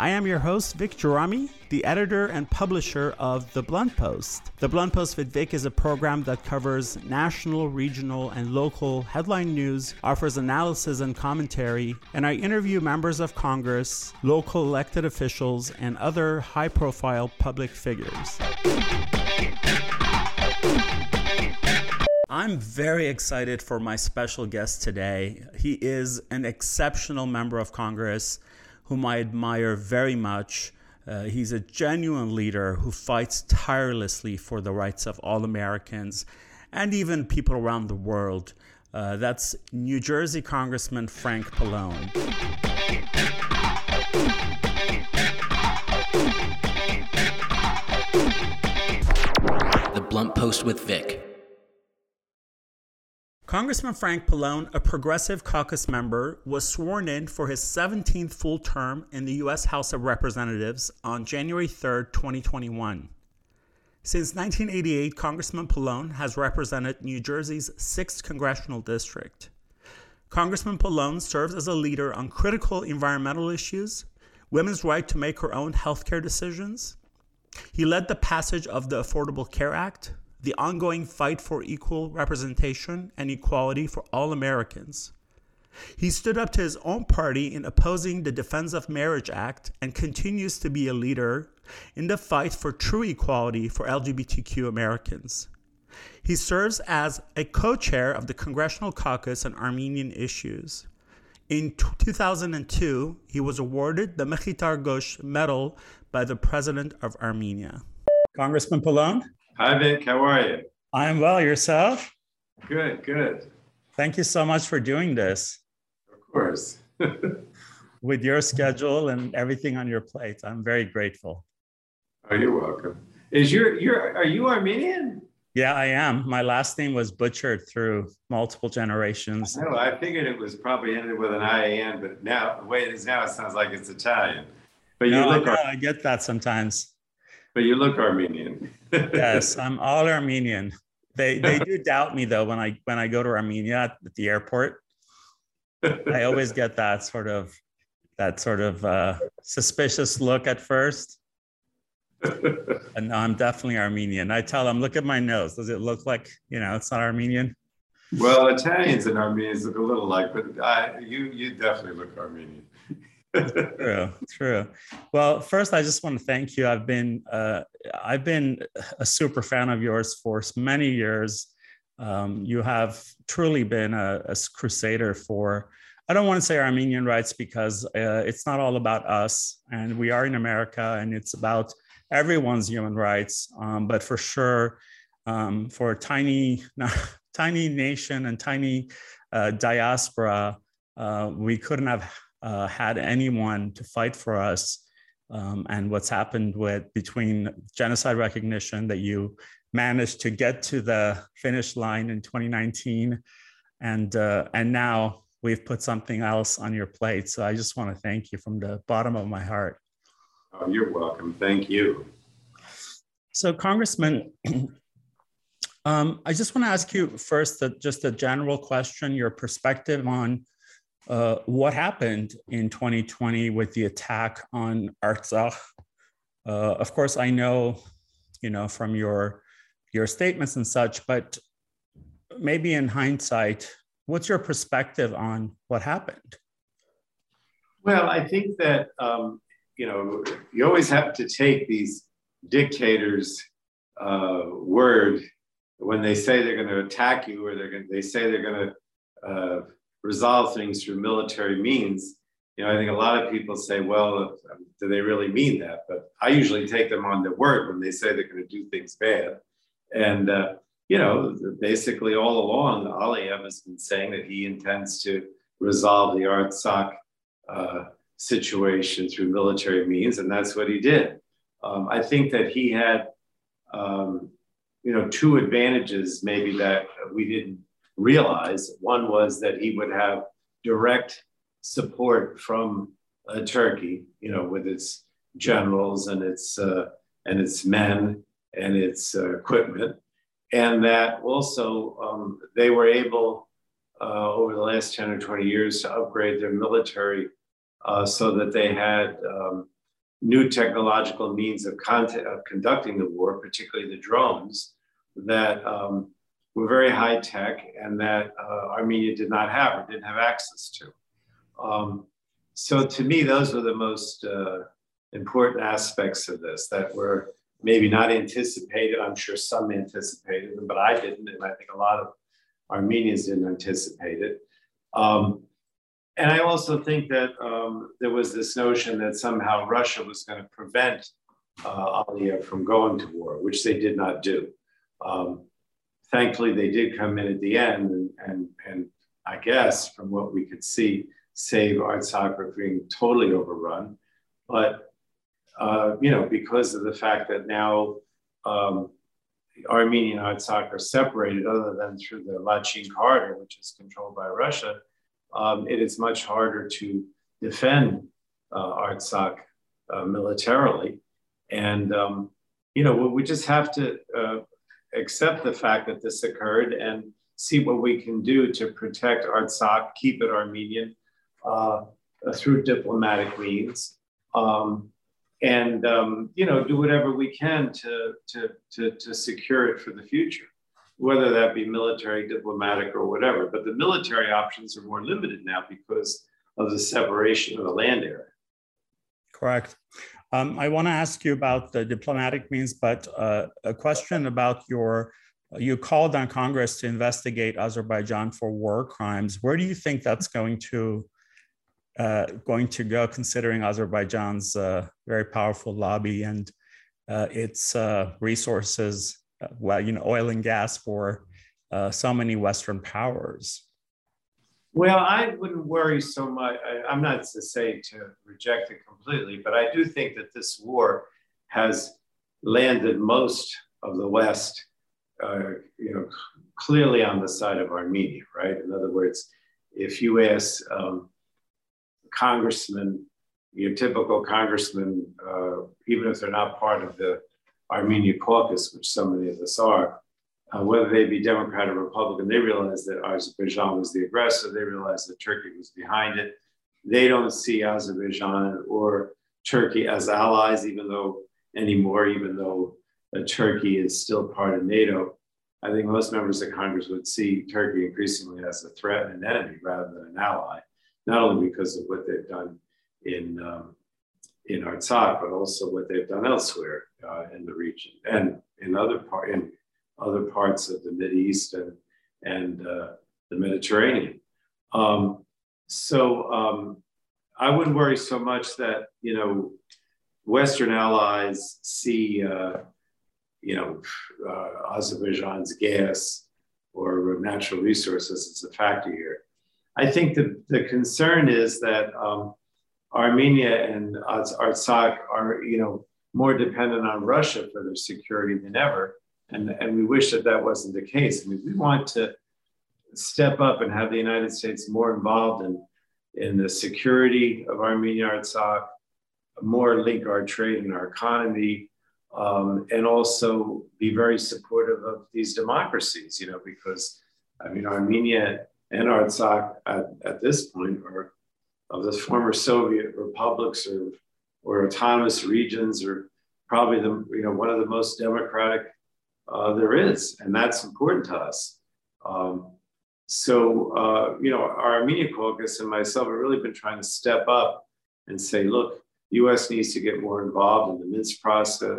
I am your host, Vic Gerami, the editor and publisher of The Blunt Post. The Blunt Post with Vic is a program that covers national, regional, and local headline news, offers analysis and commentary, and I interview members of Congress, local elected officials, and other high profile public figures. I'm very excited for my special guest today. He is an exceptional member of Congress whom I admire very much. Uh, he's a genuine leader who fights tirelessly for the rights of all Americans and even people around the world. Uh, that's New Jersey Congressman Frank Pallone. The Blunt Post with Vic. Congressman Frank Pallone, a progressive caucus member, was sworn in for his 17th full term in the U.S. House of Representatives on January 3, 2021. Since 1988, Congressman Pallone has represented New Jersey's 6th congressional district. Congressman Pallone serves as a leader on critical environmental issues, women's right to make her own healthcare decisions. He led the passage of the Affordable Care Act, the ongoing fight for equal representation and equality for all Americans. He stood up to his own party in opposing the Defense of Marriage Act and continues to be a leader in the fight for true equality for LGBTQ Americans. He serves as a co chair of the Congressional Caucus on Armenian Issues. In 2002, he was awarded the Mkhitar Gosh Medal by the President of Armenia. Congressman Pallone? Hi, Vic. How are you? I'm well. Yourself? Good, good. Thank you so much for doing this. Of course. With your schedule and everything on your plate, I'm very grateful. Oh, you're welcome. Is your your are you Armenian? Yeah, I am. My last name was butchered through multiple generations. No, I figured it was probably ended with an IAN, but now the way it is now, it sounds like it's Italian. But you no, look. I, know, I get that sometimes. But you look Armenian. yes, I'm all Armenian. They they do doubt me though when I when I go to Armenia at the airport. I always get that sort of that sort of uh, suspicious look at first. and no, I'm definitely Armenian. I tell them, look at my nose. Does it look like you know it's not Armenian? Well, Italians and Armenians look a little like, but I, you you definitely look Armenian true, true. Well, first, I just want to thank you. I've been uh, I've been a super fan of yours for many years. Um, you have truly been a, a, crusader for. I don't want to say Armenian rights because uh, it's not all about us, and we are in America, and it's about everyone's human rights. Um, but for sure, um, for a tiny, tiny nation and tiny uh, diaspora, uh, we couldn't have uh, had anyone to fight for us um, and what's happened with between genocide recognition that you managed to get to the finish line in 2019 and uh, and now we've put something else on your plate. So i just want to thank you from the bottom of my heart. Oh, you're welcome. Thank you. So congressman um, i just want to ask you first that just a general question your perspective on uh, what happened in 2020 with the attack on Artsakh. Uh, of course, I know, you know, from your your statements and such, but maybe in hindsight, what's your perspective on what happened? Well, I think that um, you know you always have to take these dictators' uh, word when they say they're going to attack you or they're going they say they're going to uh, resolve things through military means, you know, I think a lot of people say, well, do they really mean that? But I usually take them on their word when they say they're going to do things bad. And, uh, you know, basically all along, Aliyev has been saying that he intends to resolve the Artsakh uh, situation through military means, and that's what he did. Um, I think that he had, um, you know, two advantages maybe that we didn't realize. One was that he would have direct support from uh, Turkey, you know, with its generals and its uh, and its men and its uh, equipment, and that also um, they were able uh, over the last ten or twenty years to upgrade their military uh, so that they had um, new technological means of, content, of conducting the war, particularly the drones, that um, were very high tech and that uh, Armenia did not have or didn't have access to. Um, so to me, those were the most uh, important aspects of this that were maybe not anticipated. I'm sure some anticipated them, but I didn't, and I think a lot of Armenians didn't anticipate it. Um, and I also think that um, there was this notion that somehow Russia was going to prevent uh, Aliyev from going to war, which they did not do. Um, thankfully, they did come in at the end, and, and, and I guess from what we could see, save Artsakh from being totally overrun. But uh, you know, because of the fact that now um, Armenian Artsakh are separated, other than through the Lachin corridor, which is controlled by Russia, um, it is much harder to defend uh, Artsakh uh, militarily. And, um, you know, we just have to uh, accept the fact that this occurred and see what we can do to protect Artsakh, keep it Armenian uh, through diplomatic means. Um, and um, you know do whatever we can to, to, to, to secure it for the future whether that be military, diplomatic, or whatever. But the military options are more limited now because of the separation of the land area. Correct. Um, I want to ask you about the diplomatic means, but uh, a question about your. You called on Congress to investigate Azerbaijan for war crimes. Where do you think that's going to uh, going to go, considering Azerbaijan's uh, very powerful lobby and uh, its uh, resources uh, well, you know, oil and gas for so many Western powers? Well, I wouldn't worry so much. I, am not to say to reject it completely, but I do think that this war has landed most of the West, uh, you know, clearly on the side of Armenia, right? In other words, if you ask um, congressmen, your typical congressman, uh, even if they're not part of the Armenia caucus, which so many of us are, uh, whether they be Democrat or Republican, they realize that Azerbaijan was the aggressor. They realize that Turkey was behind it. They don't see Azerbaijan or Turkey as allies, even though anymore, even though uh, Turkey is still part of NATO. I think most members of Congress would see Turkey increasingly as a threat and an enemy rather than an ally, not only because of what they've done in um, in Artsakh, but also what they've done elsewhere uh, in the region and in other part in other parts of the Mid East and and uh, the Mediterranean. Um, so um, I wouldn't worry so much that you know Western allies see uh, you know uh, Azerbaijan's gas or natural resources as a factor here. I think the, the concern is that um, Armenia and Artsakh are, you know, more dependent on Russia for their security than ever. And, and we wish that that wasn't the case. I mean, we want to step up and have the United States more involved in, in the security of Armenia, Artsakh, more link our trade and our economy, um, and also be very supportive of these democracies, you know, because I mean, Armenia and Artsakh at, at this point are of the former Soviet republics or, or autonomous regions or probably the, you know, one of the most democratic uh, there is. And that's important to us. Um, so, uh, you know, our Armenia caucus and myself have really been trying to step up and say, look, the U.S. needs to get more involved in the Minsk process,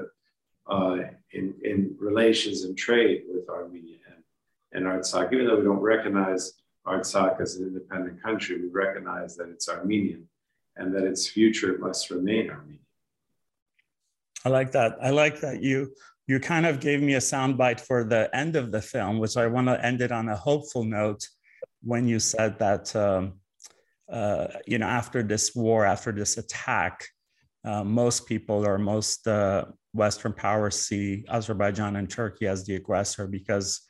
uh, in, in relations and trade with Armenia and, and Artsakh, even though we don't recognize Artsakh as an independent country, we recognize that it's Armenian and that its future must remain Armenian. I like that. I like that you you kind of gave me a soundbite for the end of the film, which I want to end it on a hopeful note when you said that um, uh, you know after this war, after this attack, uh, most people or most uh, Western powers see Azerbaijan and Turkey as the aggressor because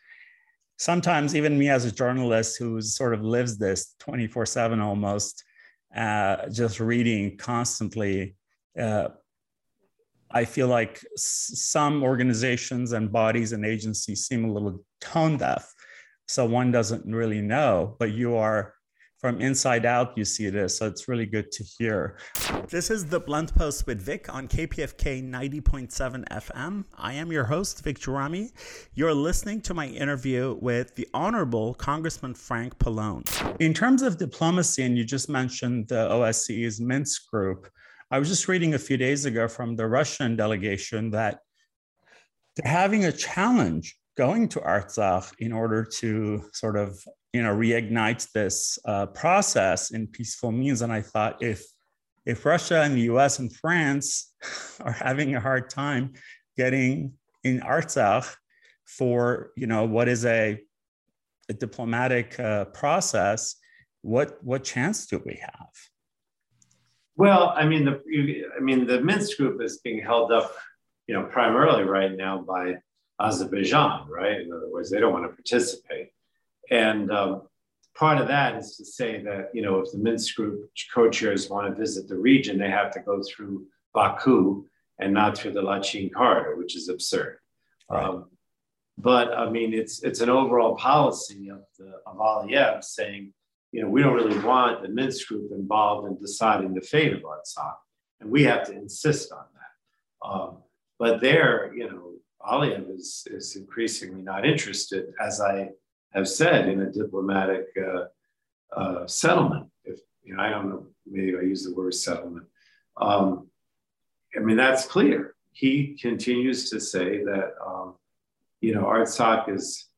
sometimes even me as a journalist who sort of lives this 24 7 almost uh, just reading constantly uh, I feel like some organizations and bodies and agencies seem a little tone deaf. So one doesn't really know, but you are from inside out, you see this. So it's really good to hear. This is the Blunt Post with Vic on KPFK 90.7 FM. I am your host, Vic Gerami. You're listening to my interview with the Honorable Congressman Frank Pallone. In terms of diplomacy, and you just mentioned the OSCE's Minsk group, I was just reading a few days ago from the Russian delegation that they're having a challenge going to Artsakh in order to sort of you know reignite this uh, process in peaceful means. And I thought if if Russia and the U.S. and France are having a hard time getting in Artsakh for you know what is a, a diplomatic uh, process, what what chance do we have? Well, I mean the I mean the Minsk group is being held up, you know, primarily right now by Azerbaijan, right? In other words, they don't want to participate. And um, part of that is to say that, you know, if the Minsk group co-chairs want to visit the region, they have to go through Baku and not through the Lachin corridor, which is absurd. Right. Um, but I mean, it's it's an overall policy of the of Aliyev saying, you know, we don't really want the Minsk group involved in deciding the fate of Artsakh, and we have to insist on that. Um, but there, you know, Aliyev is is increasingly not interested, as I have said in a diplomatic uh, uh, settlement. If you know, I don't know, maybe I use the word settlement. Um, I mean, that's clear. He continues to say that um, you know Artsakh is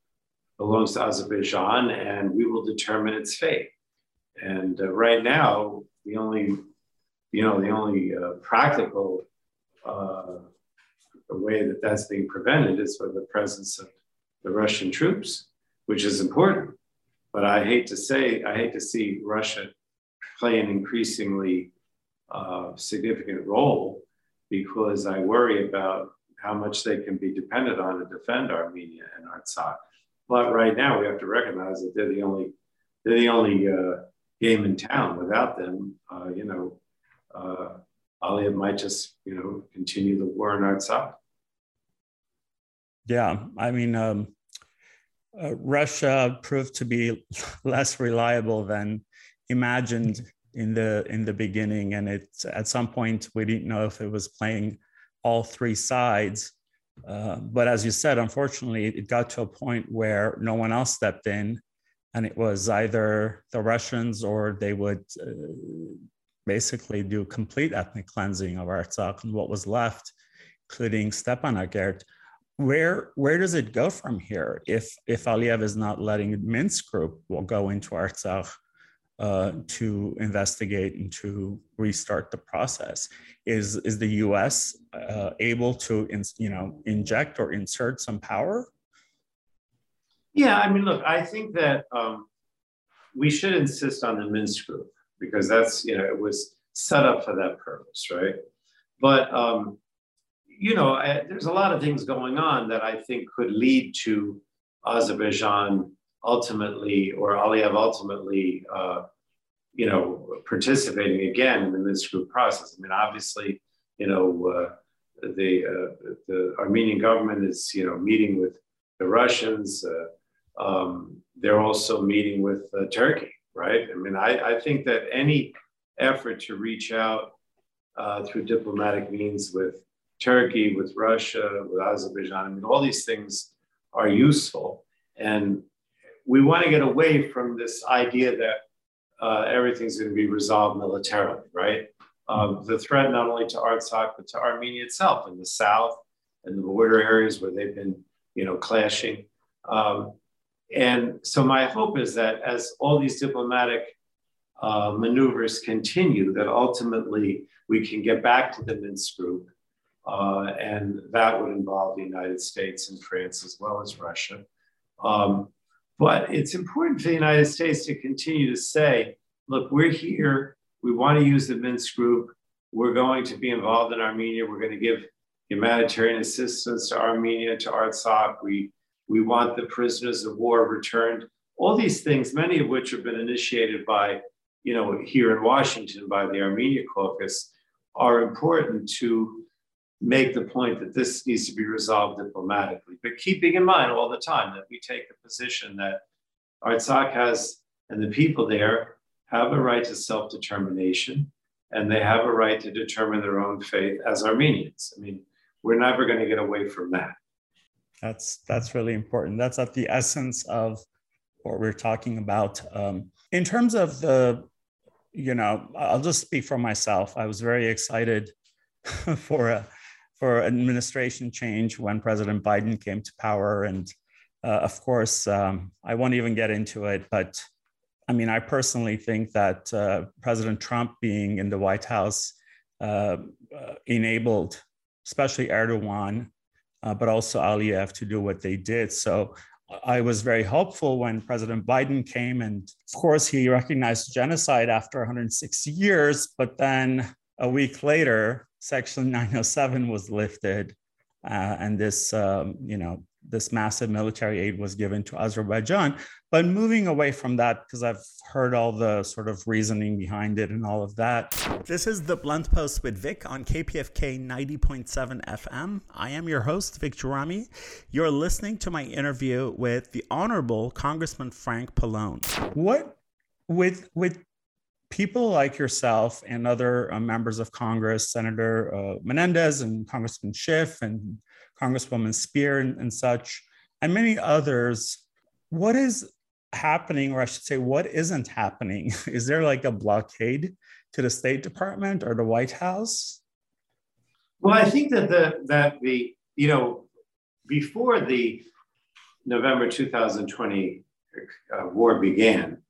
belongs to Azerbaijan, and we will determine its fate. And uh, right now, the only you know the only uh, practical uh, way that that's being prevented is by the presence of the Russian troops which is important. But I hate to say, I hate to see Russia play an increasingly uh, significant role because I worry about how much they can be dependent on to defend Armenia and Artsakh. But right now, we have to recognize that they're the only they're the only uh, game in town. Without them, uh, you know, uh, might just you know continue the war in Artsakh. Yeah, I mean, um, uh, Russia proved to be less reliable than imagined in the in the beginning, and it at some point we didn't know if it was playing all three sides. Uh, but as you said, unfortunately, it got to a point where no one else stepped in, and it was either the Russians or they would uh, basically do complete ethnic cleansing of Artsakh and what was left, including Stepanakert where where does it go from here if if Aliyev is not letting Minsk group will go into Artsakh uh, to investigate and to restart the process? Is is the U.S. Uh, able to in, you know inject or insert some power? Yeah, I mean, look, I think that um, we should insist on the Minsk group because that's you know it was set up for that purpose, right? But um, you know, I, there's a lot of things going on that I think could lead to Azerbaijan ultimately, or Aliyev ultimately, uh, you know, participating again in the Minsk group process. I mean, obviously, you know, uh, the uh, the Armenian government is, you know, meeting with the Russians. Uh, um, they're also meeting with uh, Turkey, right? I mean, I, I think that any effort to reach out uh, through diplomatic means with Turkey, with Russia, with Azerbaijan. I mean, all these things are useful. And we want to get away from this idea that uh, everything's going to be resolved militarily, right? Uh, the threat not only to Artsakh, but to Armenia itself in the south and the border areas where they've been, you know, clashing. Um, and so my hope is that as all these diplomatic uh, maneuvers continue, that ultimately we can get back to the Minsk group uh, and that would involve the United States and France as well as Russia. Um, but it's important for the United States to continue to say, look, we're here. We want to use the Minsk group. We're going to be involved in Armenia. We're going to give humanitarian assistance to Armenia, to Artsakh. We, we want the prisoners of war returned. All these things, many of which have been initiated by, you know, here in Washington by the Armenia caucus, are important to make the point that this needs to be resolved diplomatically, but keeping in mind all the time that we take the position that Artsakh has and the people there have a right to self determination and they have a right to determine their own fate as Armenians. I mean, we're never going to get away from that. That's that's really important. That's at the essence of what we're talking about. Um, in terms of the, you know, I'll just speak for myself. I was very excited for a for administration change when President Biden came to power. And uh, of course, um, I won't even get into it, but I mean, I personally think that uh, President Trump being in the White House uh, uh enabled, especially Erdogan, uh, but also Aliyev to do what they did. So I was very hopeful when President Biden came, and of course, he recognized genocide after 160 years, but then a week later, Section 907 was lifted, uh, and this, um, you know, this massive military aid was given to Azerbaijan. But moving away from that, because I've heard all the sort of reasoning behind it and all of that. This is the Blunt Post with Vic on KPFK 90.7 FM. I am your host, Vic Gerami. You're listening to my interview with the Honorable Congressman Frank Pallone. What with with people like yourself and other uh, members of Congress, Senator uh, Menendez and Congressman Schiff and Congresswoman Speier and, and such, and many others, what is happening, or I should say, what isn't happening? Is there like a blockade to the State Department or the White House? Well, I think that the that the you know before the November 2020 uh, war began,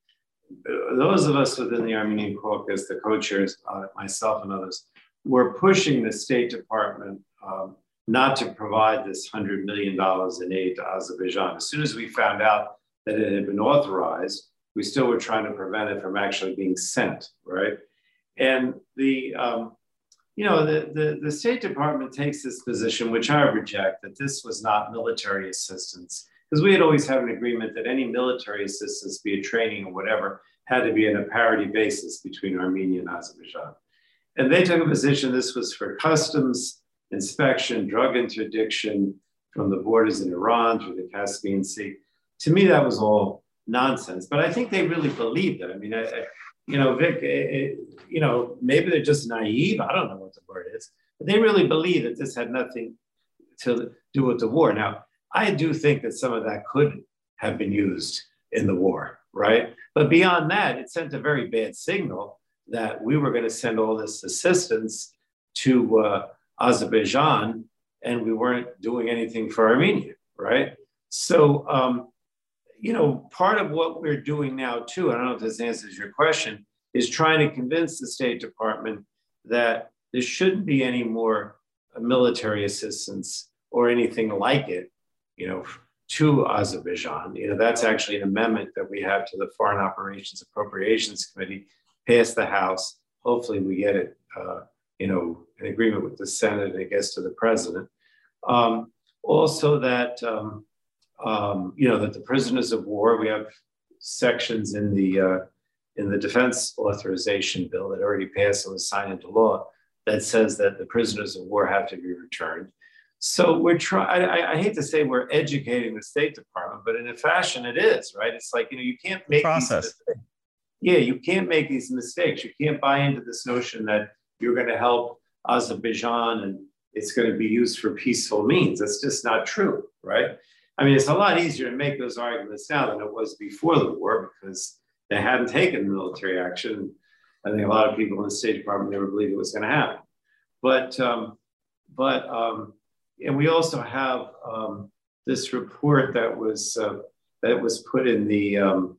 those of us within the Armenian caucus, the co-chairs, uh, myself and others, were pushing the State Department um, not to provide this $100 million in aid to Azerbaijan. As soon as we found out that it had been authorized, we still were trying to prevent it from actually being sent, right? And the, um, you know, the, the, the State Department takes this position, which I reject, that this was not military assistance because we had always had an agreement that any military assistance, be it training or whatever, had to be on a parity basis between Armenia and Azerbaijan. And they took a position this was for customs, inspection, drug interdiction from the borders in Iran through the Caspian Sea. To me, that was all nonsense. But I think they really believed it. I mean, I, I, you know, Vic, it, you know, maybe they're just naive. I don't know what the word is, but they really believe that this had nothing to do with the war. Now, I do think that some of that could have been used in the war, right? But beyond that, it sent a very bad signal that we were going to send all this assistance to uh, Azerbaijan and we weren't doing anything for Armenia, right? So, um, you know, part of what we're doing now, too, and I don't know if this answers your question, is trying to convince the State Department that there shouldn't be any more military assistance or anything like it you know, to Azerbaijan. You know, that's actually an amendment that we have to the Foreign Operations Appropriations Committee, passed the House. Hopefully, we get it, uh, you know, an agreement with the Senate and it gets to the president. Um, also, that um, um, you know that the prisoners of war, we have sections in the uh, in the defense authorization bill that already passed and was signed into law that says that the prisoners of war have to be returned. So we're trying, I, I, hate to say we're educating the State Department, but in a fashion it is, right? It's like, you know, you can't make process. Yeah, you can't make these mistakes. You can't buy into this notion that you're going to help Azerbaijan and it's going to be used for peaceful means. That's just not true, right? I mean, it's a lot easier to make those arguments now than it was before the war because they hadn't taken military action. I think a lot of people in the State Department never believed it was going to happen. But, um, but, um, and we also have um, this report that was uh, that was put in the um,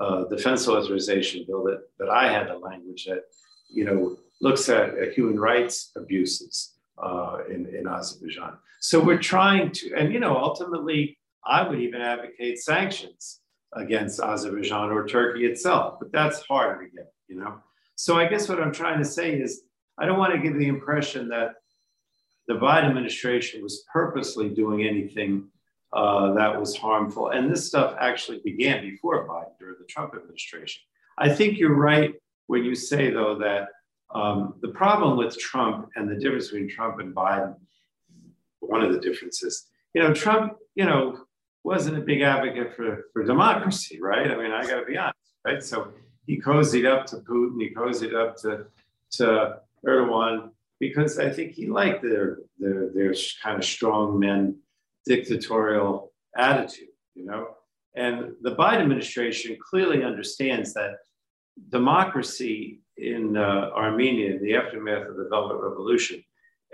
uh, defense authorization bill that, that I had the language that you know looks at, at human rights abuses uh, in, in Azerbaijan. So we're trying to, and you know, ultimately, I would even advocate sanctions against Azerbaijan or Turkey itself, but that's hard to get, you know. So I guess what I'm trying to say is I don't want to give the impression that the Biden administration was purposely doing anything uh, that was harmful. And this stuff actually began before Biden during the Trump administration. I think you're right when you say, though, that Um, the problem with Trump and the difference between Trump and Biden, one of the differences, you know, Trump, you know, wasn't a big advocate for, for democracy, right? I mean, I got to be honest, right? So he cozied up to Putin, he cozied up to, to Erdogan because I think he liked their, their, their kind of strong men dictatorial attitude, you know? And the Biden administration clearly understands that democracy in uh, Armenia in the aftermath of the Velvet Revolution,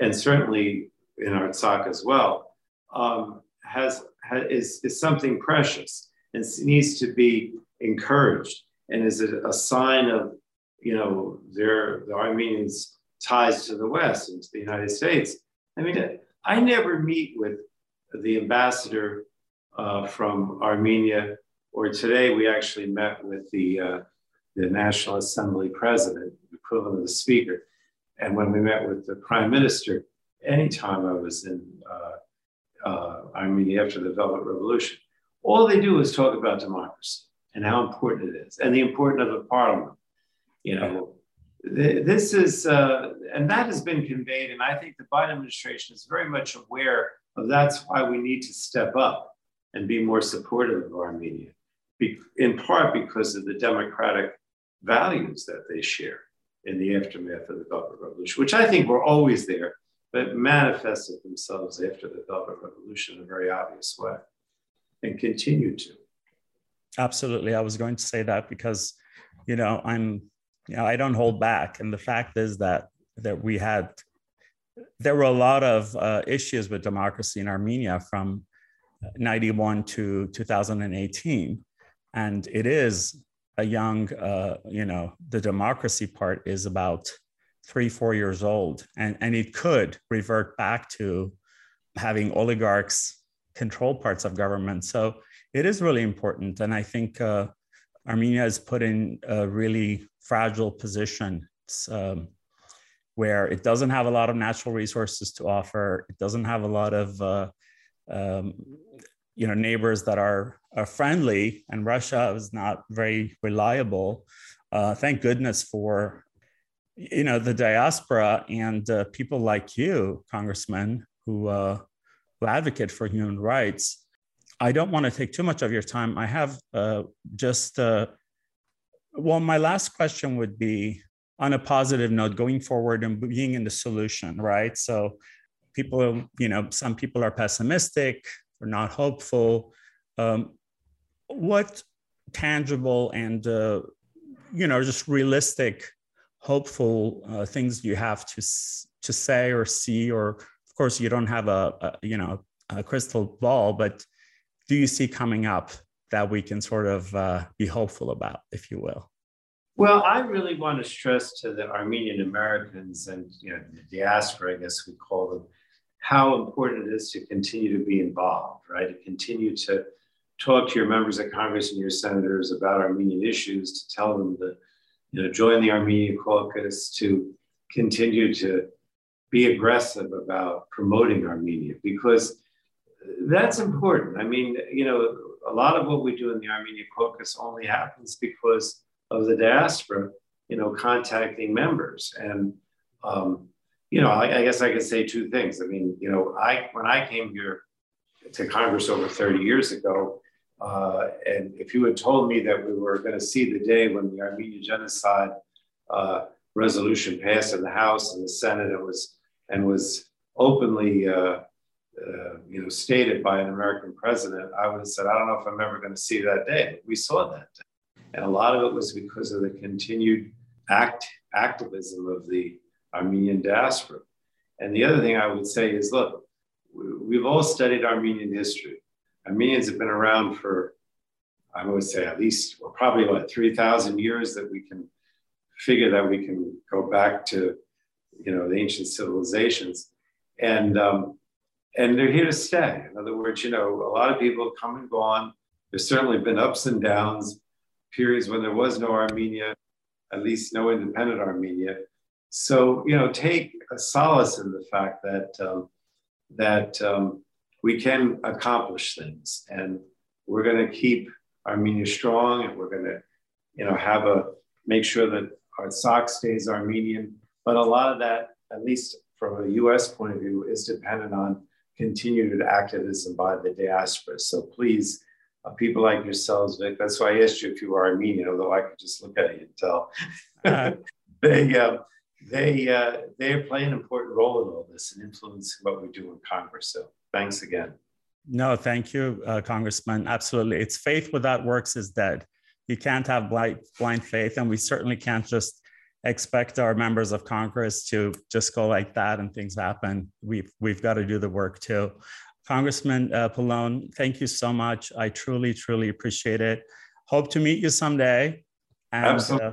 and certainly in Artsakh as well, um, has, has, is, is something precious and needs to be encouraged and is a, a sign of you know their the Armenians' ties to the West and to the United States. I mean, I never meet with the ambassador uh, from Armenia, or today we actually met with the uh, the National Assembly president, equivalent of the speaker. And when we met with the prime minister, anytime I was in uh, uh, Armenia after the Velvet Revolution, all they do is talk about democracy and how important it is and the importance of a parliament. You know, this is, uh, and that has been conveyed. And I think the Biden administration is very much aware of that's why we need to step up and be more supportive of Armenia, in part because of the democratic values that they share in the aftermath of the Velvet Revolution, which I think were always there, but manifested themselves after the Velvet Revolution in a very obvious way and continue to. Absolutely. I was going to say that because, you know, I'm, you know, I don't hold back. And the fact is that that we had there were a lot of uh, issues with democracy in Armenia from 91 to 2018. And it is a young, uh, you know, the democracy part is about three, four years old, and, and it could revert back to having oligarchs control parts of government. So it is really important. And I think uh, Armenia is put in a really fragile position um, where it doesn't have a lot of natural resources to offer. It doesn't have a lot of uh, um, you know neighbors that are, are friendly and russia is not very reliable. Uh, thank goodness for you know the diaspora and uh, people like you congressman who uh, who advocate for human rights. I don't want to take too much of your time. I have uh, just uh, well my last question would be on a positive note going forward and being in the solution right so people you know some people are pessimistic or not hopeful. Um, what tangible and uh, you know just realistic, hopeful uh, things you have to to say or see? Or of course, you don't have a, a you know a crystal ball, but do you see coming up that we can sort of uh, be hopeful about, if you will? Well, I really want to stress to the Armenian Americans and you know the diaspora, I guess we call them, how important it is to continue to be involved, right? To continue to talk to your members of Congress and your senators about Armenian issues, to tell them to, you know, join the Armenian caucus, to continue to be aggressive about promoting Armenia, because that's important. I mean, you know, a lot of what we do in the Armenian caucus only happens because of the diaspora, you know, contacting members. And um, you know, I, I, guess I could say two things. I mean, you know, I when I came here to Congress over 30 years ago, uh, and if you had told me that we were going to see the day when the Armenian genocide uh, resolution passed in the House and the Senate, it was and was openly, uh, uh you know, stated by an American president, I would have said, I don't know if I'm ever going to see that day. But We saw that, day. and a lot of it was because of the continued act activism of the Armenian diaspora. And the other thing I would say is look, we've all studied Armenian history. Armenians have been around for, I would say, at least, well, probably what, 3,000 years that we can figure that we can go back to, you know, the ancient civilizations. And, um, and they're here to stay. In other words, you know, a lot of people have come and gone. There's certainly been ups and downs, periods when there was no Armenia, at least no independent Armenia. So, you know, take a solace in the fact that, um, that um, we can accomplish things and we're going to keep Armenia strong and we're going to, you know, have a, make sure that Artsakh stays Armenian. But a lot of that, at least from a US point of view, is dependent on continued activism by the diaspora. So please, uh, people like yourselves, Vic, that's why I asked you if you are Armenian, although I could just look at you and tell. Uh, they, uh, they, uh, they play an important role in all this and influencing what we do in Congress. So thanks again. No, thank you, uh, Congressman. Absolutely. It's faith without works is dead. You can't have blind, blind faith, and we certainly can't just expect our members of Congress to just go like that and things happen. We've, we've got to do the work too. Congressman uh, Pallone, thank you so much. I truly, truly appreciate it. Hope to meet you someday. And, Absolutely. Uh,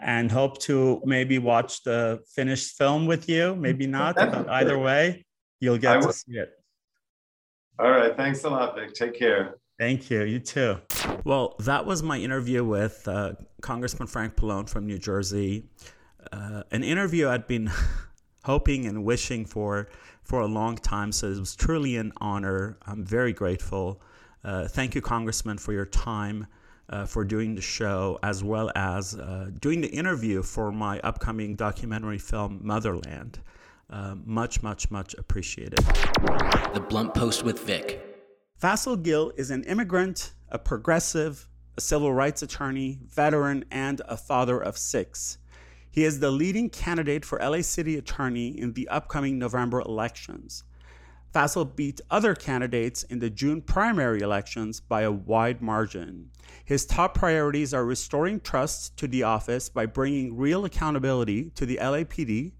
and hope to maybe watch the finished film with you. Maybe not, but either way, you'll get to see it. All right. Thanks a lot, Vic. Take care. Thank you. You too. Well, that was my interview with uh, Congressman Frank Pallone from New Jersey. Uh, an interview I'd been hoping and wishing for for a long time. So it was truly an honor. I'm very grateful. Uh, thank you, Congressman, for your time, uh, for doing the show, as well as uh, doing the interview for my upcoming documentary film, Motherland. Uh, much, much, much appreciated. The Blunt Post with Vic. Faisal Gill is an immigrant, a progressive, a civil rights attorney, veteran, and a father of six. He is the leading candidate for LA City Attorney in the upcoming November elections. Faisal beat other candidates in the June primary elections by a wide margin. His top priorities are restoring trust to the office by bringing real accountability to the LAPD,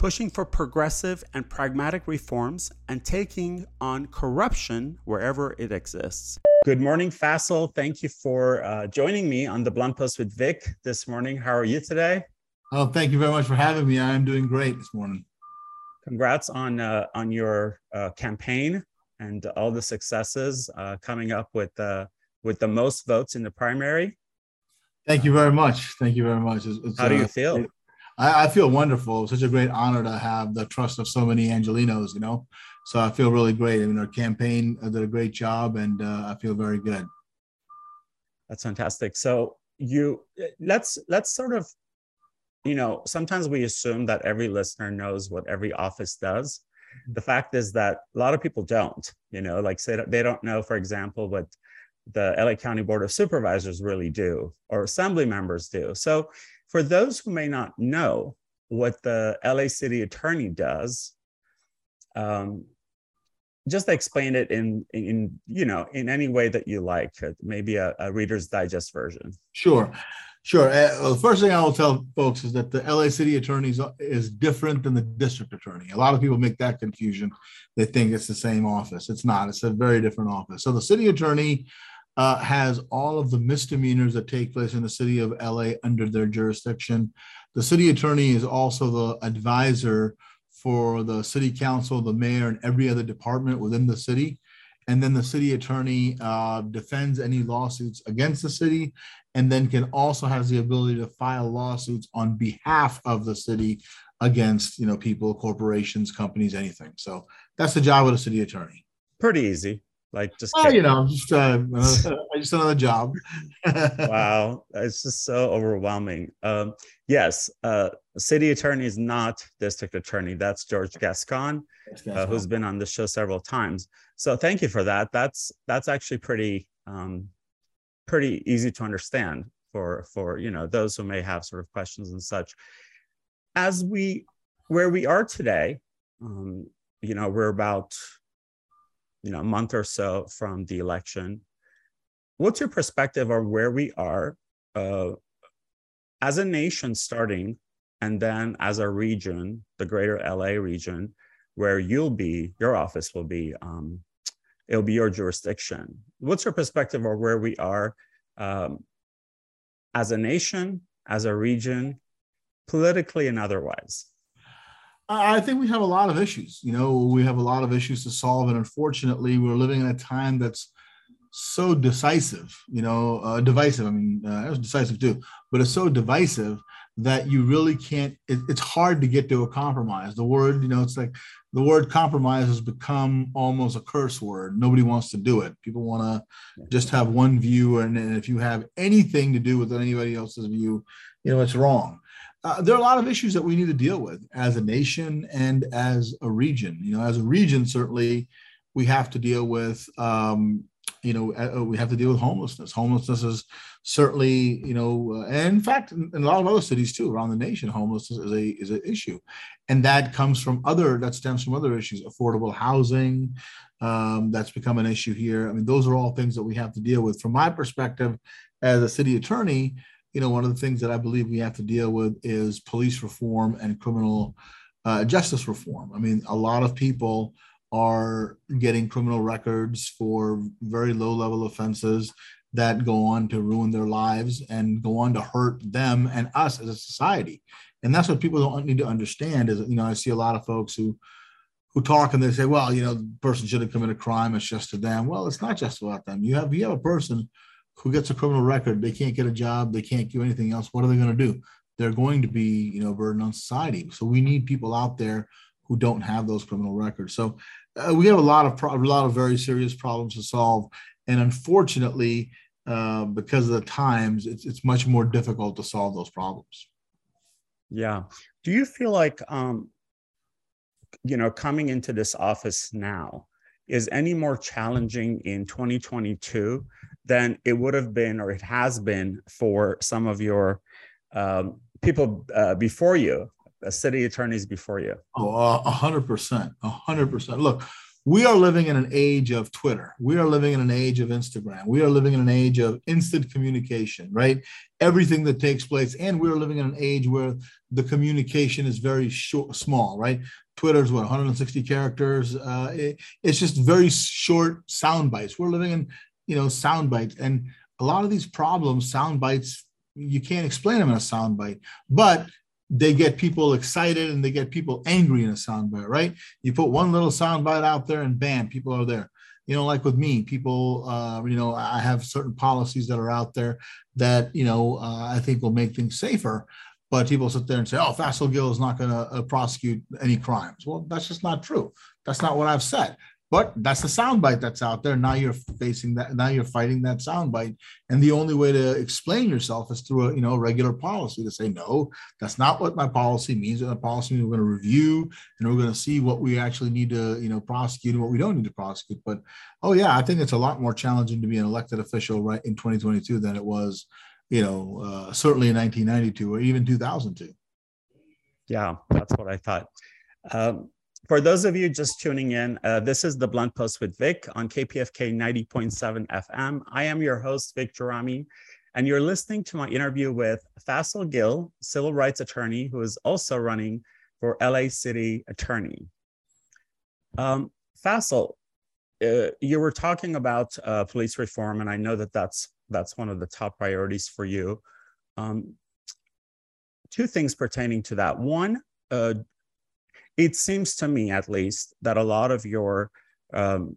pushing for progressive and pragmatic reforms, and taking on corruption wherever it exists. Good morning, Faisal. Thank you for uh, joining me on the Blunt Post with Vic this morning. How are you today? Oh, thank you very much for having me. I am doing great this morning. Congrats on uh, on your uh, campaign and all the successes uh, coming up with uh, with the most votes in the primary. Thank you very much. Thank you very much. It's, it's, How do you uh, feel? I, I, feel wonderful. Such a great honor to have the trust of so many Angelenos. You know, so I feel really great. I mean, our campaign uh, did a great job, and I feel very good. That's fantastic. So you let's let's sort of you know, sometimes we assume that every listener knows what every office does. Mm-hmm. The fact is that a lot of people don't, you know, like say they don't know, for example, what the LA County Board of Supervisors really do or assembly members do. So for those who may not know what the LA City Attorney does, um, just explain it in in you know in any way that you like maybe a, a reader's digest version sure Sure. Uh, well, the first thing I will tell folks is that the LA City Attorney is different than the District Attorney. A lot of people make that confusion. They think it's the same office. It's not. It's a very different office. So the City Attorney uh, has all of the misdemeanors that take place in the city of LA under their jurisdiction. The City Attorney is also the advisor for the City Council, the mayor, and every other department within the city. And then the city attorney uh, defends any lawsuits against the city and then can also has the ability to file lawsuits on behalf of the city against you know people corporations companies anything. So that's the job of the city attorney. Pretty easy like just oh, you know just uh, just another job. Wow it's just so overwhelming. Um yes uh city attorney is not district attorney that's george gascon, uh, who's been on the show several times. So thank you for that. That's that's actually pretty um pretty easy to understand for for you know those who may have sort of questions and such. As we where we are today um, you know we're about you know a month or so from the election what's your perspective on where we are uh, as a nation starting and then as a region the greater la region where you'll be your office will be um, it'll be your jurisdiction. What's your perspective of where we are um, as a nation, as a region, politically and otherwise? I think we have a lot of issues. You know, we have a lot of issues to solve, and unfortunately, we're living in a time that's so decisive. You know, uh, divisive. I mean, uh, it was decisive too, but it's so divisive that you really can't. It, it's hard to get to a compromise. The word, you know, it's like the word compromise has become almost a curse word. Nobody wants to do it. People want to just have one view, and, and, if you have anything to do with anybody else's view, you know it's wrong. Uh, there are a lot of issues that we need to deal with as a nation and as a region. You know, as a region, certainly we have to deal with, um, you know, uh, we have to deal with homelessness. Homelessness is certainly, you know, uh, and in fact, in, in, a lot of other cities too around the nation, homelessness is a is an issue, and that comes from other that stems from other issues, affordable housing, um, that's become an issue here. I mean, those are all things that we have to deal with. From my perspective, as a city attorney, you know, one of the things that I believe we have to deal with is police reform and criminal uh, justice reform. I mean, a lot of people are getting criminal records for very low level offenses that go on to ruin their lives and go on to hurt them and us as a society. And that's what people don't need to understand is, you know, I see a lot of folks who who talk and they say, well, you know, the person should have committed a crime. It's just to them. Well, it's not just about them. You have you have a person who gets a criminal record, they can't get a job, they can't do anything else. What are they going to do? They're going to be, you know, burden on society. So we need people out there who don't have those criminal records. So uh, we have a lot of pro- a lot of very serious problems to solve, and unfortunately, uh, because of the times, it's it's much more difficult to solve those problems. Yeah. Do you feel like, um, you know, coming into this office now is any more challenging in 2022 than it would have been or it has been for some of your um, people uh, before you, uh, city attorneys before you? Oh, a hundred percent, a hundred percent. Look, we are living in an age of Twitter. We are living in an age of Instagram. We are living in an age of instant communication, right? Everything that takes place, and we are living in an age where the communication is very short, small, right? Twitter's what 160 characters. Uh, it, it's just very short sound bites. We're living in you know, sound bites. And a lot of these problems, sound bites, you can't explain them in a sound bite, but they get people excited and they get people angry in a sound bite, right? You put one little sound bite out there and bam, people are there. You know, like with me, people, uh, you know, I have certain policies that are out there that, you know, uh, I think will make things safer. But people sit there and say, oh, Faisal Gill is not going to uh, prosecute any crimes. Well, that's just not true. That's not what I've said. But that's the soundbite that's out there. Now you're facing that. Now you're fighting that soundbite, and the only way to explain yourself is through a you know regular policy to say no, that's not what my policy means. My policy means we're going to review and we're going to see what we actually need to you know prosecute and what we don't need to prosecute. But oh yeah, I think it's a lot more challenging to be an elected official right in 2022 than it was, you know, uh, certainly in 1992 or even 2002. Yeah, that's what I thought. Um, for those of you just tuning in, uh, this is the Blunt Post with Vic on KPFK 90.7 FM. I am your host, Vic Gerami, and you're listening to my interview with Faisal Gill, civil rights attorney, who is also running for LA City Attorney. Um, uh, you were talking about uh, police reform, and I know that that's that's one of the top priorities for you. Um, two things pertaining to that. One, uh, it seems to me, at least, that a lot of your um,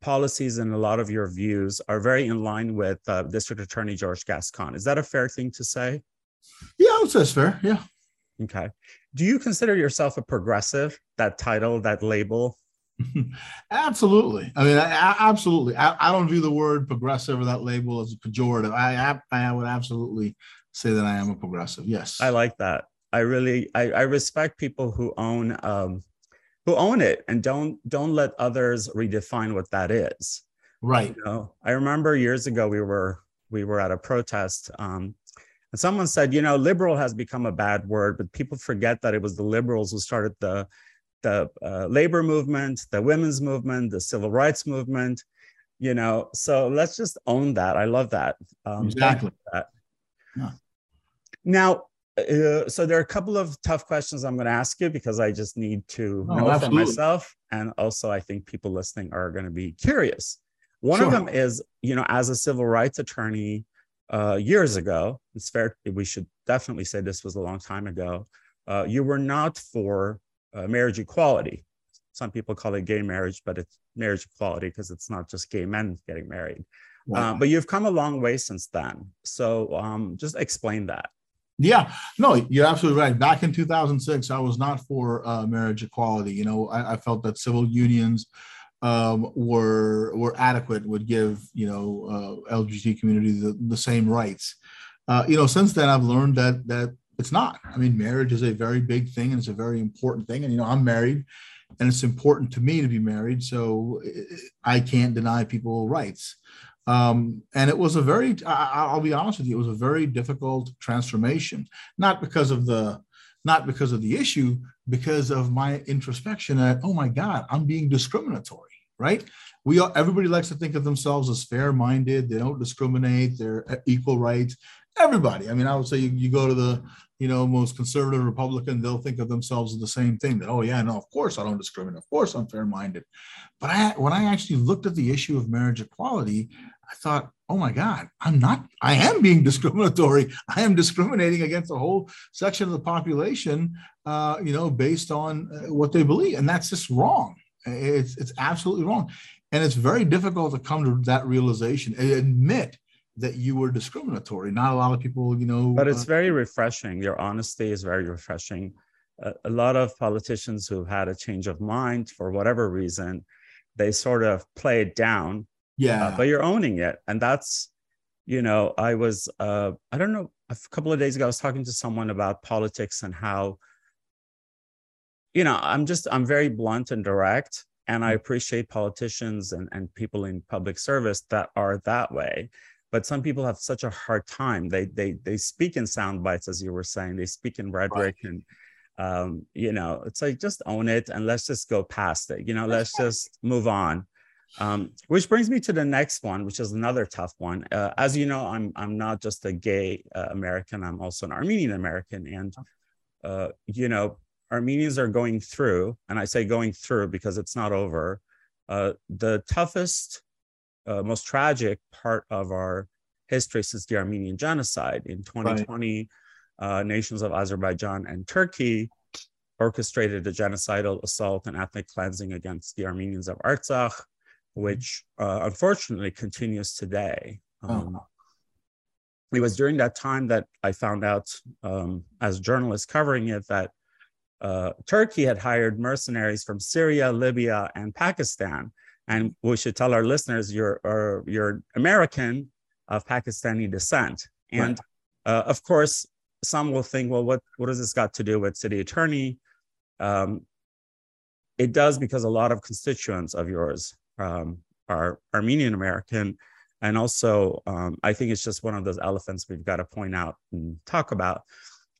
policies and a lot of your views are very in line with uh, District Attorney George Gascon. Is that a fair thing to say? Yeah, I would say it's fair. Yeah. Okay. Do you consider yourself a progressive? That title, that label? absolutely. I mean, I, absolutely. I, I, don't view the word progressive or that label as a pejorative. I, I, I would absolutely say that I am a progressive. Yes. I like that. I really I, I respect people who own um, who own it and don't don't let others redefine what that is. Right. You know, I remember years ago we were we were at a protest um, and someone said, you know, liberal has become a bad word, but people forget that it was the liberals who started the the uh, labor movement, the women's movement, the civil rights movement. You know, so let's just own that. I love that. Um, exactly. That. Yeah. Now, uh, so there are a couple of tough questions I'm going to ask you because I just need to oh, know absolutely. for myself, and also I think people listening are going to be curious. One sure. of them is, you know, as a civil rights attorney uh, years ago, it's fair. We should definitely say this was a long time ago. Uh, you were not for uh, marriage equality. Some people call it gay marriage, but it's marriage equality because it's not just gay men getting married. Wow. Uh, but you've come a long way since then. So um, just explain that. Yeah, no, you're absolutely right. Back in 2006, I was not for uh, marriage equality. You know, I, I felt that civil unions um, were were adequate, would give you know uh, LGBT community the, the same rights. Uh, you know, since then I've learned that that it's not. I mean, marriage is a very big thing and it's a very important thing. And, you know, I'm married and it's important to me to be married. So I can't deny people rights. Um, and it was a very, I, will be honest with you, it was a very difficult transformation, not because of the, not because of the issue, because of my introspection that, oh my God, I'm being discriminatory, right? We all, everybody likes to think of themselves as fair-minded. They don't discriminate. They're equal rights. Everybody. I mean, I would say you, you go to the you know, most conservative Republican, they'll think of themselves as the same thing that, oh, yeah, no, of course I don't discriminate. Of course I'm fair minded. But I, when I actually looked at the issue of marriage equality, I thought, oh my God, I'm not, I am being discriminatory. I am discriminating against a whole section of the population, uh, you know, based on uh, what they believe. And that's just wrong. It's, it's absolutely wrong. And it's very difficult to come to that realization and admit that you were discriminatory. Not a lot of people, you know. But it's uh, very refreshing. Your honesty is very refreshing. Uh, a lot of politicians who've had a change of mind for whatever reason, they sort of play it down. Yeah. Uh, but you're owning it. And that's, you know, I was, uh, I don't know, a couple of days ago, I was talking to someone about politics and how, you know, I'm just, I'm very blunt and direct. And I mm. appreciate politicians and, and people in public service that are that way but some people have such a hard time they they they speak in sound bites as you were saying they speak in rhetoric right. and um, you know it's like just own it and let's just go past it you know let's just move on um, which brings me to the next one which is another tough one uh, as you know i'm i'm not just a gay uh, american i'm also an armenian american and uh, you know armenians are going through and i say going through because it's not over uh, the toughest uh, most tragic part of our history since the Armenian genocide. In 2020, right. uh, nations of Azerbaijan and Turkey orchestrated a genocidal assault and ethnic cleansing against the Armenians of Artsakh, which uh, unfortunately continues today. Oh. Um, oh. It was during that time that I found out, um, as a journalist covering it, that uh, Turkey had hired mercenaries from Syria, Libya, and Pakistan and we should tell our listeners you're or you're American of Pakistani descent. And right. uh, of course, some will think, well, what what does this got to do with city attorney? Um, it does because a lot of constituents of yours um, are Armenian American. And also, um, I think it's just one of those elephants we've got to point out and talk about.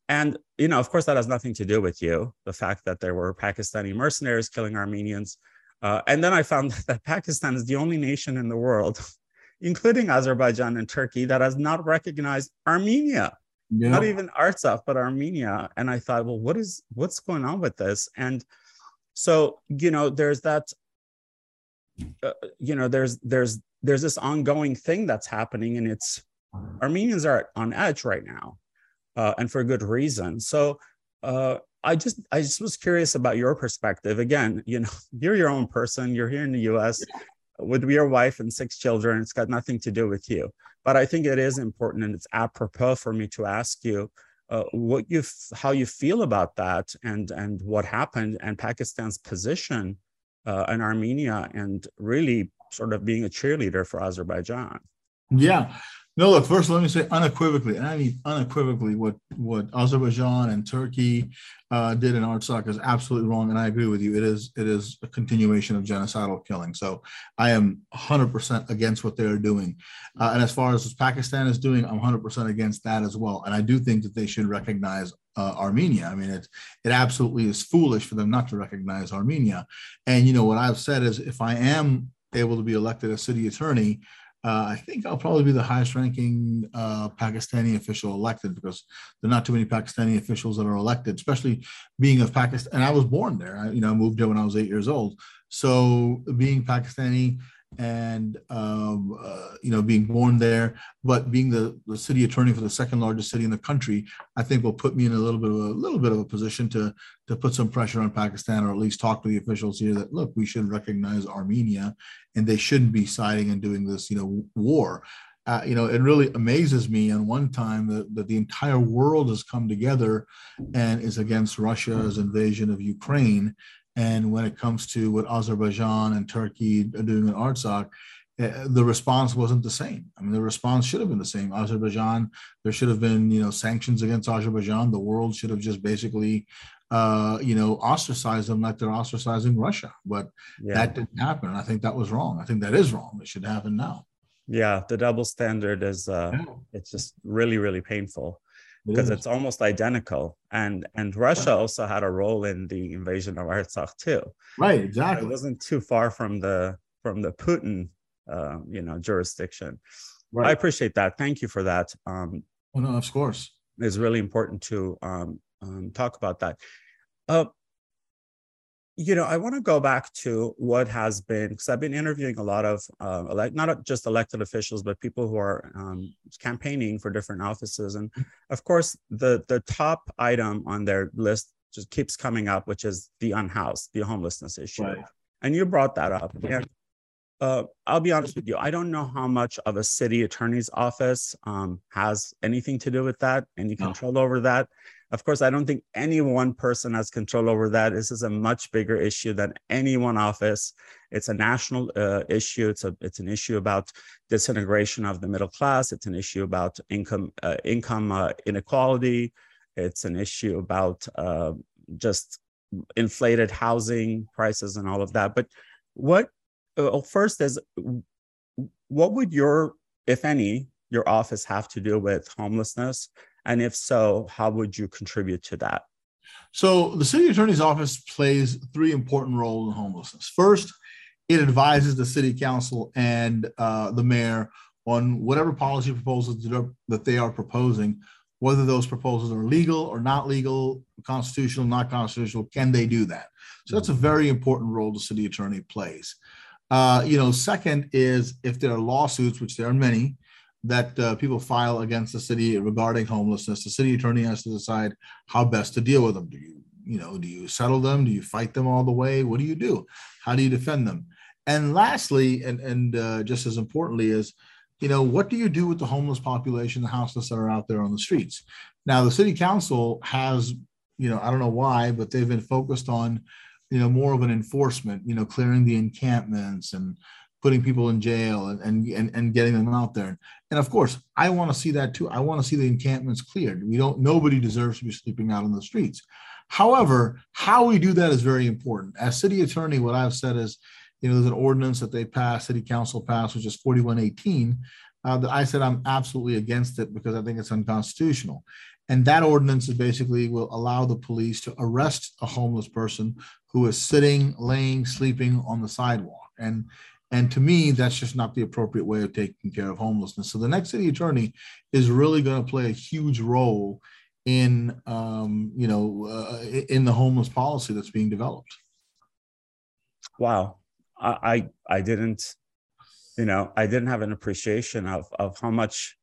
And, you know, of course, that has nothing to do with you. The fact that there were Pakistani mercenaries killing Armenians uh, and then I found that Pakistan is the only nation in the world, including Azerbaijan and Turkey, that has not recognized Armenia. Yeah. Not even Artsakh, but Armenia. And I thought, well, what is what's going on with this? And so, you know, there's that. Uh, you know, there's there's there's this ongoing thing that's happening, and it's Armenians are on edge right now, uh, and for good reason. So, uh, I just I just was curious about your perspective. Again, you know, you're your own person. You're here in the U.S. with your wife and six children. It's got nothing to do with you. But I think it is important, and it's apropos for me to ask you uh, what you how you feel about that, and and what happened, and Pakistan's position uh, in Armenia, and really sort of being a cheerleader for Azerbaijan. Yeah. No, look, first let me say unequivocally, and I mean unequivocally, what, what Azerbaijan and Turkey uh, did in Artsakh is absolutely wrong. And I agree with you. It is it is a continuation of genocidal killing. So I am 100% against what they're doing. Uh, and as far as Pakistan is doing, I'm 100% against that as well. And I do think that they should recognize uh, Armenia. I mean, it it absolutely is foolish for them not to recognize Armenia. And you know what I've said is, if I am able to be elected as city attorney, uh, I think I'll probably be the highest ranking uh, Pakistani official elected because there are not too many Pakistani officials that are elected, especially being of Pakistan. And I was born there. I, you know, I moved there when I was eight years old. So being Pakistani, and um, uh, you know being born there. But being the, the city attorney for the second largest city in the country i think will put me in a little bit of a little bit of a position to to put some pressure on pakistan or at least talk to the officials here that look we should recognize armenia and they shouldn't be siding and doing this you know war. Uh, you know, it really amazes me on one time that, that the entire world has come together and is against Russia's invasion of Ukraine and when it comes to what Azerbaijan and Turkey are doing in Artsakh, uh, the response wasn't the same. I mean, the response should have been the same. Azerbaijan, there should have been, you know, sanctions against Azerbaijan. The world should have just basically, uh, you know, ostracized them like they're ostracizing Russia. But yeah. that didn't happen. I think that was wrong. I think that is wrong. It should happen now. Yeah, the double standard is uh, yeah. it's just really, really painful because it's almost identical. And and Russia also had a role in the invasion of Artsakh too. Right, exactly. It wasn't too far from the from the Putin uh, you know jurisdiction. Right. I appreciate that. Thank you for that. Um, oh, no, of course. It's really important to um, um, talk about that. Uh, you know, I want to go back to what has been because I've been interviewing a lot of uh, elect, not just elected officials, but people who are um, campaigning for different offices. And of course, the the top item on their list just keeps coming up, which is the unhoused, the homelessness issue. Right. And you brought that up. And uh, I'll be honest with you. I don't know how much of a city attorney's office um, has anything to do with that, any control no. over that. Of course, I don't think any one person has control over that. This is a much bigger issue than any one office. It's a national uh, issue. It's a it's an issue about disintegration of the middle class. It's an issue about income uh, income uh, inequality. It's an issue about uh, just inflated housing prices and all of that. But what well, first is what would your, if any, your office have to do with homelessness? And if so, how would you contribute to that? So, the city attorney's office plays three important roles in homelessness. First, it advises the city council and uh, the mayor on whatever policy proposals that they are proposing, whether those proposals are legal or not legal, constitutional, not constitutional, can they do that? So, that's a very important role the city attorney plays. Uh, you know, second is if there are lawsuits, which there are many, that uh, people file against the city regarding homelessness, the city attorney has to decide how best to deal with them. Do you, you know, do you settle them? Do you fight them all the way? What do you do? How do you defend them? And lastly, and and uh, just as importantly, is you know what do you do with the homeless population, the houseless that are out there on the streets? Now, the city council has, you know, I don't know why, but they've been focused on you know more of an enforcement you know clearing the encampments and putting people in jail and and and, getting them out there. And of course i want to see that too. I want to see the encampments cleared. We don't nobody deserves to be sleeping out on the streets. However how we do that is very important. As city attorney what i've said is you know there's an ordinance that they passed city council passed which is 4118 uh, that i said i'm absolutely against it because i think it's unconstitutional. And that ordinance is basically will allow the police to arrest a homeless person who is sitting, laying, sleeping on the sidewalk. And and to me, that's just not the appropriate way of taking care of homelessness. So the next city attorney is really going to play a huge role in um, you know uh, in the homeless policy that's being developed. Wow, I I didn't you know I didn't have an appreciation of of how much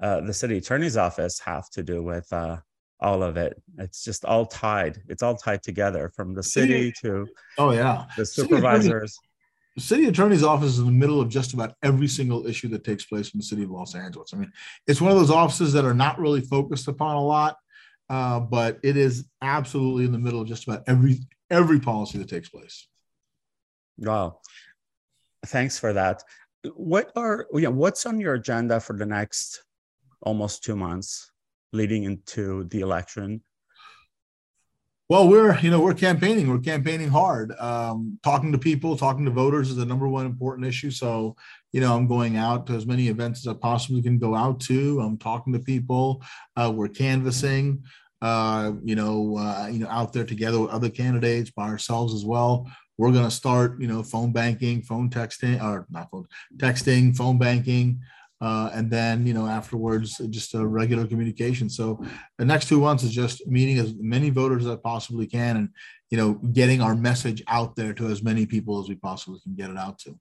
uh, the city attorney's office have to do with uh, all of it. It's just all tied. It's all tied together from the city to oh yeah the supervisors. The city attorney's office is in the middle of just about every single issue that takes place in the city of Los Angeles. I mean, it's one of those offices that are not really focused upon a lot, uh, but it is absolutely in the middle of just about every every policy that takes place. Wow, thanks for that. What are yeah? What's on your agenda for the next almost two months leading into the election? Well, we're you know we're campaigning. We're campaigning hard. Um, talking to people, talking to voters is the number one important issue. So, you know, I'm going out to as many events as I possibly can go out to. I'm talking to people. Uh, we're canvassing. Uh, you know, uh, you know, out there together with other candidates, by ourselves as well. We're going to start, you know, phone banking, phone texting, or not phone texting, phone banking uh, and then you know afterwards just a regular communication. So the next two months is just meeting as many voters as i possibly can and you know getting our message out there to as many people as we possibly can get it out to.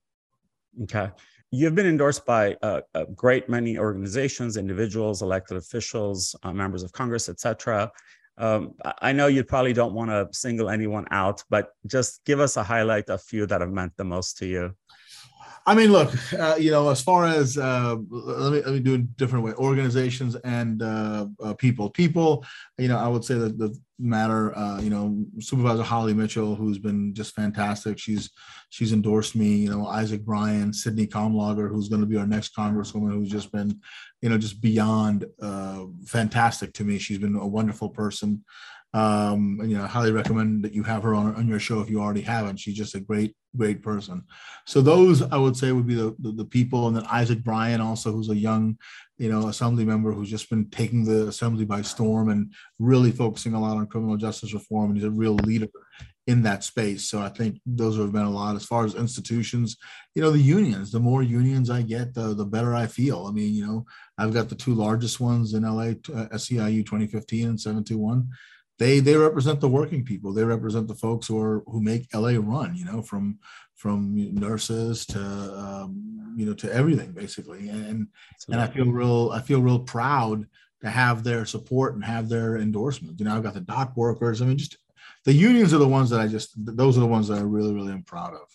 Okay. You've been endorsed by a, a great many organizations individuals elected officials uh, members of congress etc um, i know you probably don't want to single anyone out but just give us a highlight of few that have meant the most to you I mean, look, uh, you know, as far as uh, let me let me do it different way. Organizations and uh, uh people, people, you know, I would say that the matter. Uh, you know, Supervisor Holly Mitchell, who's been just fantastic. She's she's endorsed me. You know, Isaac Bryan, Sydney Kamlager, who's going to be our next Congresswoman, who's just been, you know, just beyond uh, fantastic to me. She's been a wonderful person um and, you know highly recommend that you have her on, on your show if you already haven't she's just a great great person. So those i would say would be the, the, the people. And then isaac bryan also who's a young you know assembly member who's just been taking the assembly by storm and really focusing a lot on criminal justice reform. And he's a real leader in that space. So i think those have been a lot. As far as institutions you know the unions the more unions i get the the better i feel. I mean you know i've got the two largest ones in la uh, SEIU 2015 and 721 they they represent the working people. They represent the folks who are who make LA run. You know, from from nurses to um, you know to everything basically. And and I feel real I feel real proud to have their support and have their endorsement. You know, I've got the dock workers. I mean, just the unions are the ones that I just those are the ones that I really really am proud of.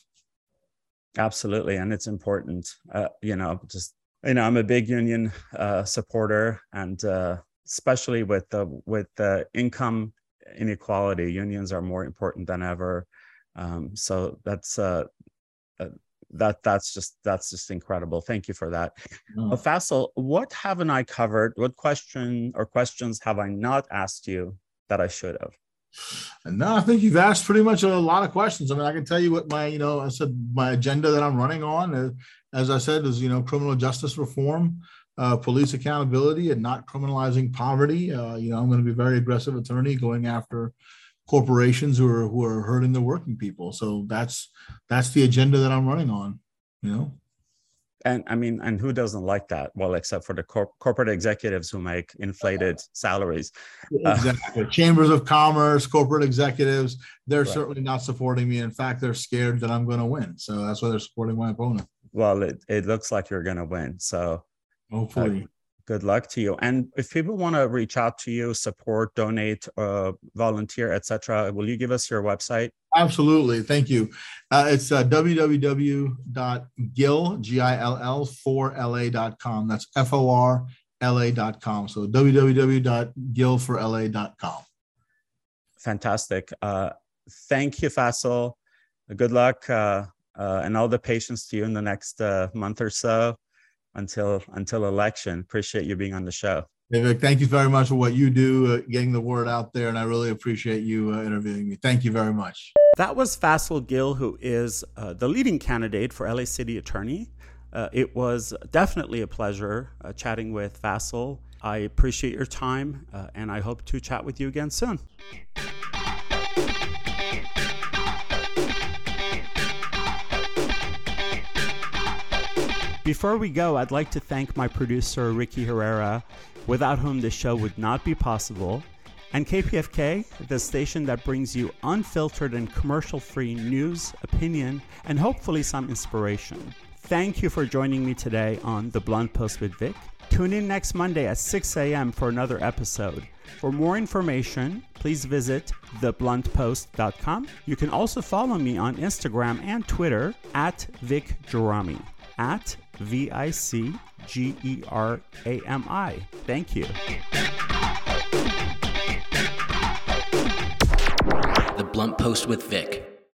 Absolutely, and it's important. Uh, you know, just you know, I'm a big union uh, supporter, and uh, especially with the with the income inequality, unions are more important than ever. Um, so that's uh, uh, that that's just that's just incredible. Thank you for that. Mm. Uh, Faisal, what haven't I covered? What question or questions have I not asked you that I should have? No, I think you've asked pretty much a lot of questions. I mean, I can tell you what my, you know, I said my agenda that I'm running on, uh, as I said, is, you know, criminal justice reform, uh, police accountability and not criminalizing poverty. Uh, you know, I'm going to be a very aggressive attorney going after corporations who are who are hurting the working people. So that's that's the agenda that I'm running on. You know. And I mean, and who doesn't like that? Well, except for the cor- corporate executives who make inflated salaries. Exactly. Uh, Chambers of commerce, corporate executives, they're right. certainly not supporting me. In fact, they're scared that I'm going to win. So that's why they're supporting my opponent. Well, it, it looks like you're going to win. So Hopefully. Uh, good luck to you. And if people want to reach out to you, support, donate, uh, volunteer, etc., will you give us your website? Absolutely. Thank you. Uh, it's uh, www.gill, G-I-L-L, for la.com. That's F-O-R la.com. So www.gillforla.com. Fantastic. Uh, thank you, Faisal. Good luck uh, uh, and all the patience to you in the next uh, month or so until until election. Appreciate you being on the show. David, thank you very much for what you do, uh, getting the word out there, and I really appreciate you uh, interviewing me. Thank you very much. That was Faisal Gill, who is uh, the leading candidate for LA City Attorney. Uh, it was definitely a pleasure uh, chatting with Faisal. I appreciate your time, uh, and I hope to chat with you again soon. Before we go, I'd like to thank my producer, Ricky Herrera, without whom this show would not be possible, and KPFK, the station that brings you unfiltered and commercial free news, opinion, and hopefully some inspiration. Thank you for joining me today on The Blunt Post with Vic. Tune in next Monday at 6 a.m. for another episode. For more information, please visit thebluntpost.com. You can also follow me on Instagram and Twitter at Vic Gerami. At V I C G E R A M I. Thank you. The Blunt Post with Vic.